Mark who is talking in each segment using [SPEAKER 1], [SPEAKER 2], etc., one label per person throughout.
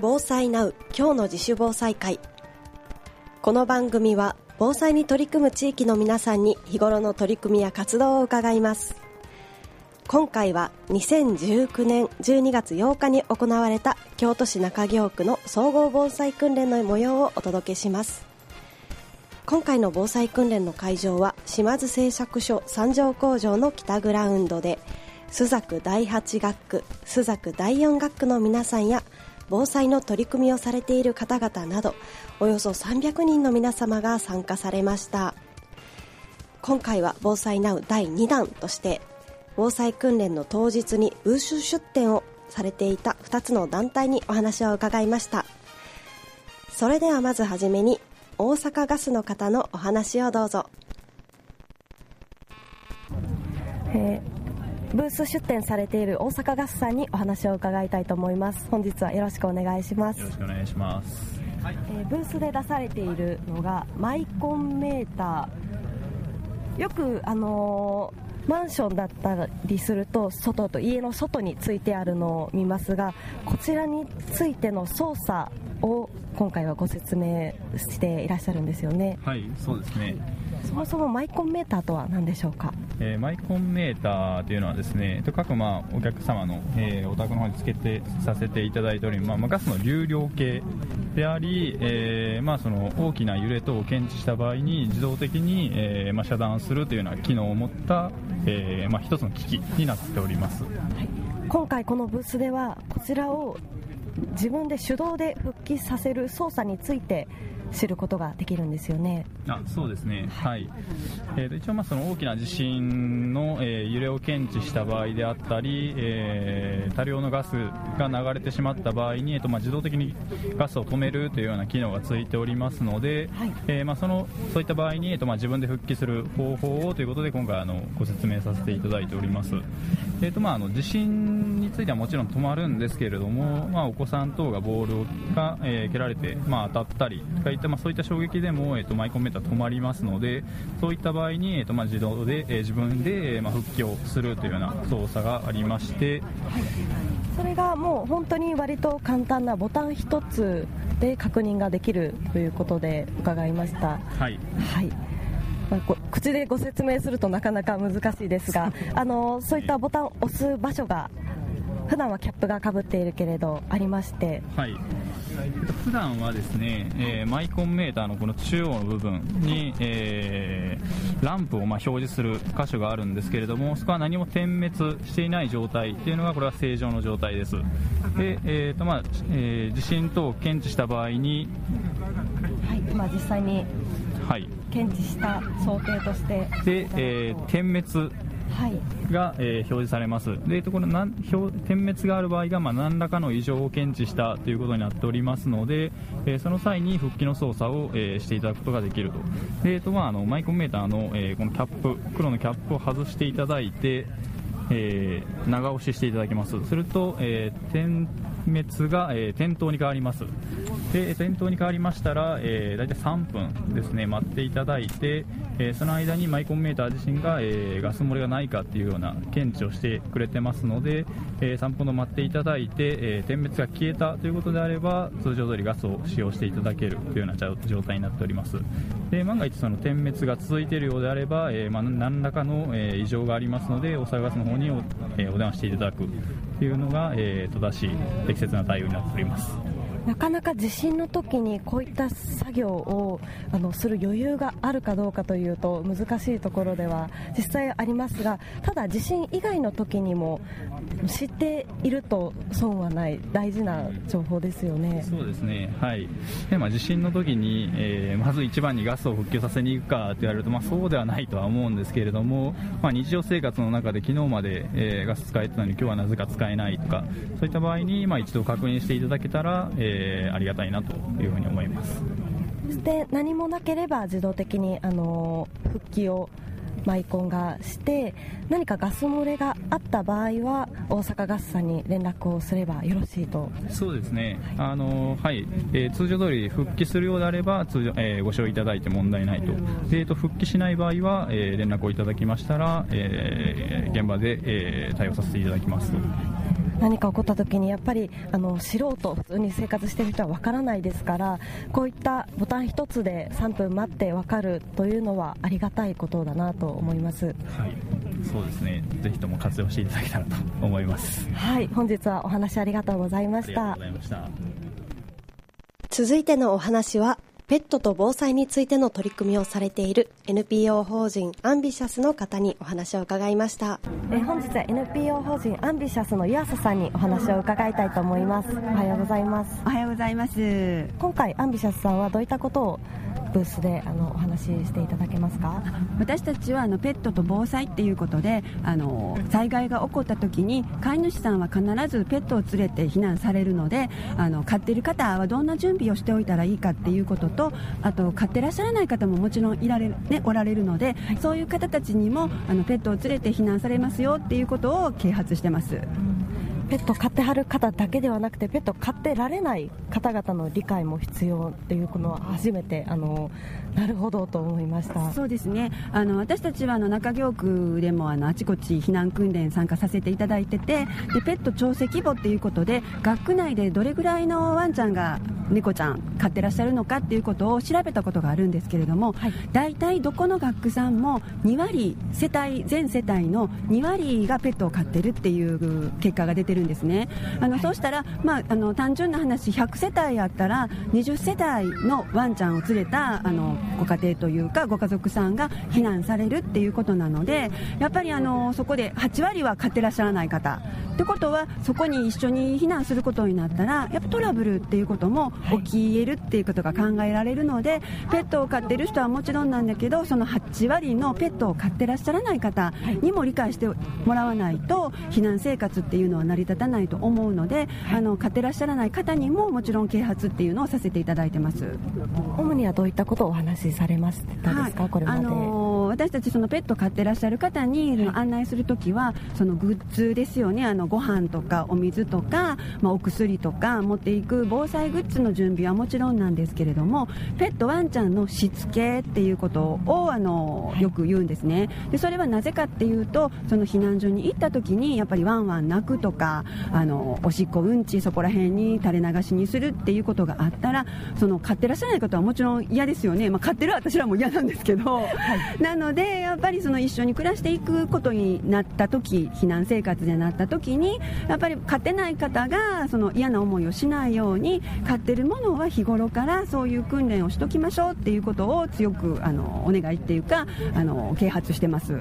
[SPEAKER 1] 防災ナウ今日の自主防災会。この番組は防災に取り組む地域の皆さんに日頃の取り組みや活動を伺います。今回は2019年12月8日に行われた京都市中京区の総合防災訓練の模様をお届けします。今回の防災訓練の会場は島津製作所三条工場の北グラウンドで朱雀第8学区朱雀第4学区の皆さんや防災の取り組みをされている方々などおよそ300人の皆様が参加されました。今回は防災ナウ第2弾として防災訓練の当日にブース出展をされていた2つの団体にお話を伺いました。それではまずはじめに大阪ガスの方のお話をどうぞ、えーブース出展されている大阪ガスさんにお話を伺いたいと思います。本日はよろしくお願いします。
[SPEAKER 2] よろしくお願いします、
[SPEAKER 1] えーブースで出されているのがマイコンメーター。よくあのーマンションだったりすると外と家の外についてあるのを見ますがこちらについての操作を今回はご説明していらっしゃるんですよね。
[SPEAKER 2] はいそうですね、
[SPEAKER 1] そもそもマイコンメーターとは何でしょうか？
[SPEAKER 2] えーマイコンメーターというのはですねと各まあお客様の、えーお宅の方につけてさせていただいており、まあまあ、ガスの流量計であり、えーまあ、その大きな揺れ等を検知した場合に自動的に、えーまあ、遮断するというような機能を持った、えーまあ、一つの機器になっております。
[SPEAKER 1] 今回このブースではこちらを自分で手動で復帰させる操作について知ることができるんですよね。
[SPEAKER 2] あそうですね、はい。えーと一応、まあその大きな地震の、えー揺れを検知した場合であったり、えー多量のガスが流れてしまった場合に、えーとまあ、自動的にガスを止めるというような機能がついておりますので、
[SPEAKER 1] はい。
[SPEAKER 2] えーまあ、そのそういった場合に、えーとまあ、自分で復帰する方法をということで今回あのご説明させていただいております、えーとまあ、あの地震についてはもちろん止まるんですけれども、まあ、お子さん等がボールが、えー蹴られて、まあ、当たったりとかいった、まあ、そういった衝撃でも、えー、とマイコンメーター止まりますのでそういった場合に、えーとまあ、自動で、えー自分で、えーまあ、復帰をするというような操作がありまして、
[SPEAKER 1] それがもう本当に割と簡単なボタン一つで確認ができるということで伺いました。
[SPEAKER 2] はい。
[SPEAKER 1] はい。まあ、ご口でご説明するとなかなか難しいですが あのそういったボタンを押す場所が普段はキャップがかぶっているけれどありまして。
[SPEAKER 2] はい、普段はですね、えーマイコンメーターのこの中央の部分に、えーランプをまあ表示する箇所があるんですけれどもそこは何も点滅していない状態っていうのがこれは正常の状態です。で、えーとまあえー地震等を検知した場合に、
[SPEAKER 1] はい今実際に
[SPEAKER 2] はい、
[SPEAKER 1] 検知した想定として。
[SPEAKER 2] で、えー点滅
[SPEAKER 1] はい
[SPEAKER 2] が、えー表示されます。でこれなん表点滅がある場合が、まあ、何らかの異常を検知したということになっておりますので、えーその際に復帰の操作を、えーしていただくことができると。で、とまあ、あのマイコンメーターの、えこのキャップ黒のキャップを外していただいて、え長押ししていただきます。すると、えー点滅が、えー点灯に変わります。で点灯に変わりましたら、えー大体3分ですね待っていただいて、えーその間にマイコンメーター自身が、えガス漏れがないかっていうような検知をしてくれてますので、えー3分ほど待っていただいて、え点滅が消えたということであれば通常通りガスを使用していただけるというような状態になっております。で万が一その点滅が続いているようであれば、えまあ、何らかの、え異常がありますので大阪ガスの方にお,、えお電話していただく。いうのが、えー正しい適切な対応になっております。
[SPEAKER 1] なかなか地震の時にこういった作業をあのする余裕があるかどうかというと難しいところでは実際ありますがただ地震以外の時にも知っていると損はない大事な情報ですよね。
[SPEAKER 2] そうですね、はいでまあ、地震の時に、えーまず一番にガスを復旧させに行くかと言われると、まあ、そうではないとは思うんですけれども、まあ、日常生活の中で昨日まで、えーガス使えてたのに今日はなぜか使えないとかそういった場合に、まあ、一度確認していただけたら、えーありがたいなというふうに思います。
[SPEAKER 1] そして何もなければ自動的にあの復帰をマイコンがして何かガス漏れがあった場合は大阪ガスさんに連絡をすればよろしいと。
[SPEAKER 2] そうですね、あのはい。えー通常通り復帰するようであれば通常、えーご承認いただいて問題ないと。で、えーと復帰しない場合は、えー連絡をいただきましたら、えー現場で、えー対応させていただきます。と
[SPEAKER 1] 何か起こった時にやっぱりあの素人普通に生活している人はわからないですからこういったボタン一つで3分待ってわかるというのはありがたいことだなと思います。
[SPEAKER 2] はい。そうですね。ぜひとも活用していただけたらと思います。
[SPEAKER 1] はい。本日はお話ありがとうございました。続いてのお話はペットと防災についての取り組みをされている NPO 法人アンビシャスの方にお話を伺いました。え本日は NPO 法人アンビシャスの湯浅さんにお話を伺いたいと思います。おはようございます。
[SPEAKER 3] おはようございます。
[SPEAKER 1] 今回アンビシャスさんはどういったことをブースであのお話ししていただけますか？
[SPEAKER 3] 私たちはあのペットと防災っていうことであの災害が起こった時に飼い主さんは必ずペットを連れて避難されるのであの飼ってる方はどんな準備をしておいたらいいかっていうこととあと飼ってらっしゃらない方ももちろんいられる、ね、おられるので、はい、そういう方たちにもあのペットを連れて避難されますよっていうことを啓発してます。うん
[SPEAKER 1] ペット飼ってはる方だけではなくてペット飼ってられない方々の理解も必要っていうこのは初めてあのなるほどと思いました。
[SPEAKER 3] そうですね。あの私たちはあの中京区でもあのあちこち避難訓練参加させていただいててでペット調整規模っていうことで学区内でどれぐらいのワンちゃんが猫ちゃん飼ってらっしゃるのかっていうことを調べたことがあるんですけれども、はい、大体どこの学区さんも2割世帯全世帯の2割がペットを飼ってるっていう結果が出てるんですね。あの、はい、そうしたら、まあ、あの単純な話100世帯あったら20世帯のワンちゃんを連れたあのご家庭というかご家族さんが避難されるっていうことなのでやっぱりあのそこで8割は飼ってらっしゃらない方。ってことはそこに一緒に避難することになったらやっぱトラブルっていうことも起きえるっていうことが考えられるので、ペットを飼ってる人はもちろんなんだけどその8割のペットを飼ってらっしゃらない方にも理解してもらわないと避難生活っていうのは成り立たないと思うので、あの飼ってらっしゃらない方にももちろん啓発っていうのをさせていただいてます。
[SPEAKER 1] 主にはどういったことをお話しされましたですか、はい、これまで、あの
[SPEAKER 3] ー、私たちそのペット飼ってらっしゃる方に案内するときはそのグッズですよね。あのご飯とかお水とか、まあ、お薬とか持っていく防災グッズの準備はもちろんなんですけれどもペットワンちゃんのしつけっていうことをあのよく言うんですね。でそれはなぜかっていうとその避難所に行った時にやっぱりワンワン泣くとかあのおしっこうんちそこら辺に垂れ流しにするっていうことがあったらその飼ってらっしゃらない方はもちろん嫌ですよね、まあ、飼ってる私らも嫌なんですけど、はい、なのでやっぱりその一緒に暮らしていくことになった時避難生活でなった時にやっぱり勝てない方がその嫌な思いをしないように飼ってるものは日頃からそういう訓練をしときましょうっていうことを強くあのお願いっていうかあの啓発してます。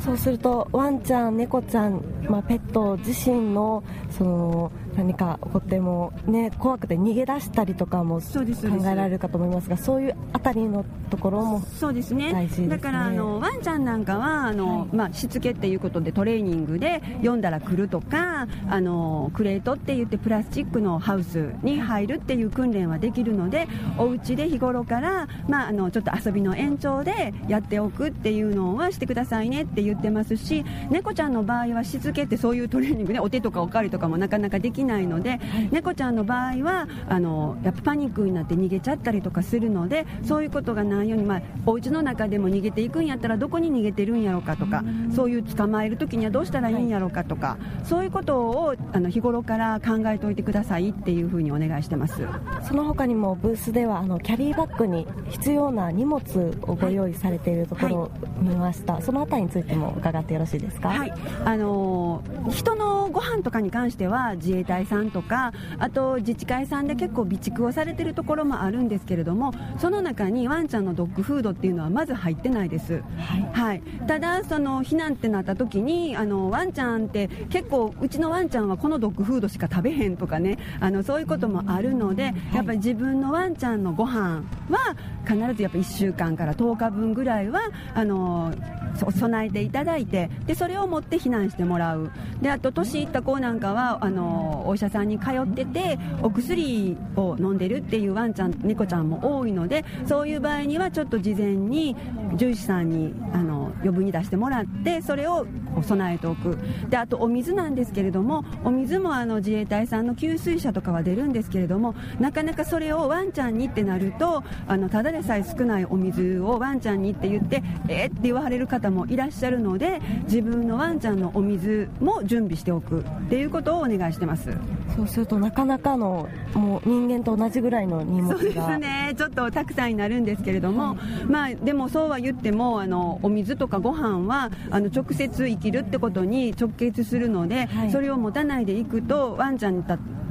[SPEAKER 1] そうするとワンちゃん、猫ちゃん、まあ、ペット自身のその何か起こっても、ね、怖くて逃げ出したりとかも考えられるかと思いますがそういうあたりのところも
[SPEAKER 3] そうですね、ね、だからあのワンちゃんなんかはあの、はい、まあ、しつけっていうことでトレーニングで読んだら来るとかあのクレートって言ってプラスチックのハウスに入るっていう訓練はできるのでお家で日頃から、まあ、あのちょっと遊びの延長でやっておくっていうのはしてくださいねって言ってますし猫ちゃんの場合はしつけってそういうトレーニングでお手とかおかわりとかもなかなかできないので、はい、猫ちゃんの場合はあのやっぱパニックになって逃げちゃったりとかするのでそういうことがないように、まあ、お家の中でも逃げていくんやったらどこに逃げてるんやろうかとかそういう捕まえる時にはどうしたらいいんやろうかとかそういうことをあの日頃から考えておいてくださいっていうふうにお願いしてます。
[SPEAKER 1] その他にもブースではあのキャリーバッグに必要な荷物をご用意されているところを見ました、はい、そのあたりについても伺ってよろしいですか、
[SPEAKER 3] はい。あのー、人のご飯とかに関しては自衛隊さんとかあと自治会さんで結構備蓄をされてるところもあるんですけれどもその中にワンちゃんのドッグフードっていうのはまず入ってないです、はい、はい、ただその避難ってなった時にあのワンちゃんって結構うちのワンちゃんはこのドッグフードしか食べへんとかねあのそういうこともあるので、やっぱり自分のワンちゃんのご飯は必ずやっぱ1週間から10日分ぐらい。はあの備えていただいてでそれを持って避難してもらう。であと年いった子なんかはあのお医者さんに通っててお薬を飲んでるっていうワンちゃん猫ちゃんも多いのでそういう場合にはちょっと事前に獣医師さんにあの余分に出してもらってそれを備えておく。であとお水なんですけれどもお水もあの自衛隊さんの給水車とかは出るんですけれどもなかなかそれをワンちゃんにってなるとあのただでさえ少ないお水をワンちゃんにって言ってえー、って言われる方もいらっしゃるので自分のワンちゃんのお水も準備しておくっていうことをお願いしてます。
[SPEAKER 1] そうするとなかなかのもう人間と同じぐらいの荷物が
[SPEAKER 3] そうですね。ちょっとたくさんになるんですけれども、はい、まあでもそうは言ってもあのお水とかご飯はあの直接生きるってことに直結するので、はい、それを持たないでいくとワンちゃん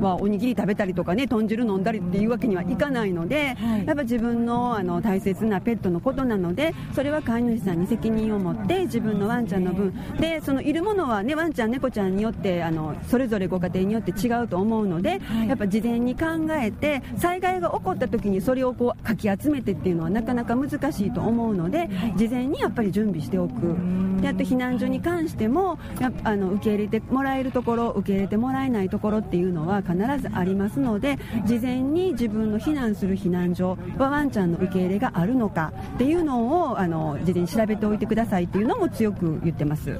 [SPEAKER 3] はおにぎり食べたりとかね豚汁飲んだりっていうわけにはいかないので、はい、やっぱ自分のあの大切なペットのことなのでそれは飼い主さんに責任を持って自分のワンちゃんの分でそのいるものはねワンちゃん猫ちゃんによってあのそれぞれご家庭によって違うと思うので、はい、やっぱ事前に考えて災害が起こった時にそれをこうかき集めてっていうのはなかなか難しいと思うので、事前にやっぱり準備しておくであと避難所に関してもあの受け入れてもらえるところ受け入れてもらえないところっていうのは必ずありますので事前に自分の避難する避難所はワンちゃんの受け入れがあるのかっていうのをあの事前に調べておいてくださいっていうのも強く言ってます。
[SPEAKER 1] は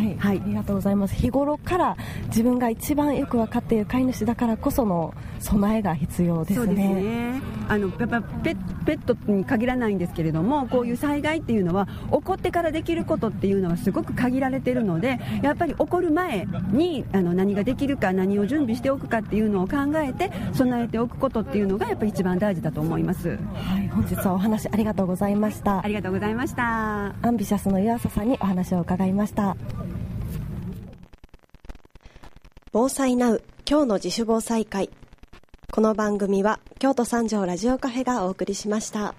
[SPEAKER 1] い、はい、ありがとうございます日頃から自分が一番よく分かっている飼い主だからこその備えが必要ですね。ね
[SPEAKER 3] あのやっぱペペットに限らないんですけれどもこういう災害っていうのは起こってからできることっていうのはすごく限られているのでやっぱり起こる前にあの何ができるか何を準備しておくかっていうのを考えて備えておくことっていうのがやっぱり一番大事だと思います。
[SPEAKER 1] はい、本日はお話ありがとうございました。
[SPEAKER 3] ありがとうございました。
[SPEAKER 1] アンビシャスの湯浅さんにお話を伺いました。防災ナウ今日の自主防災会この番組は京都三条ラジオカフェがお送りしました。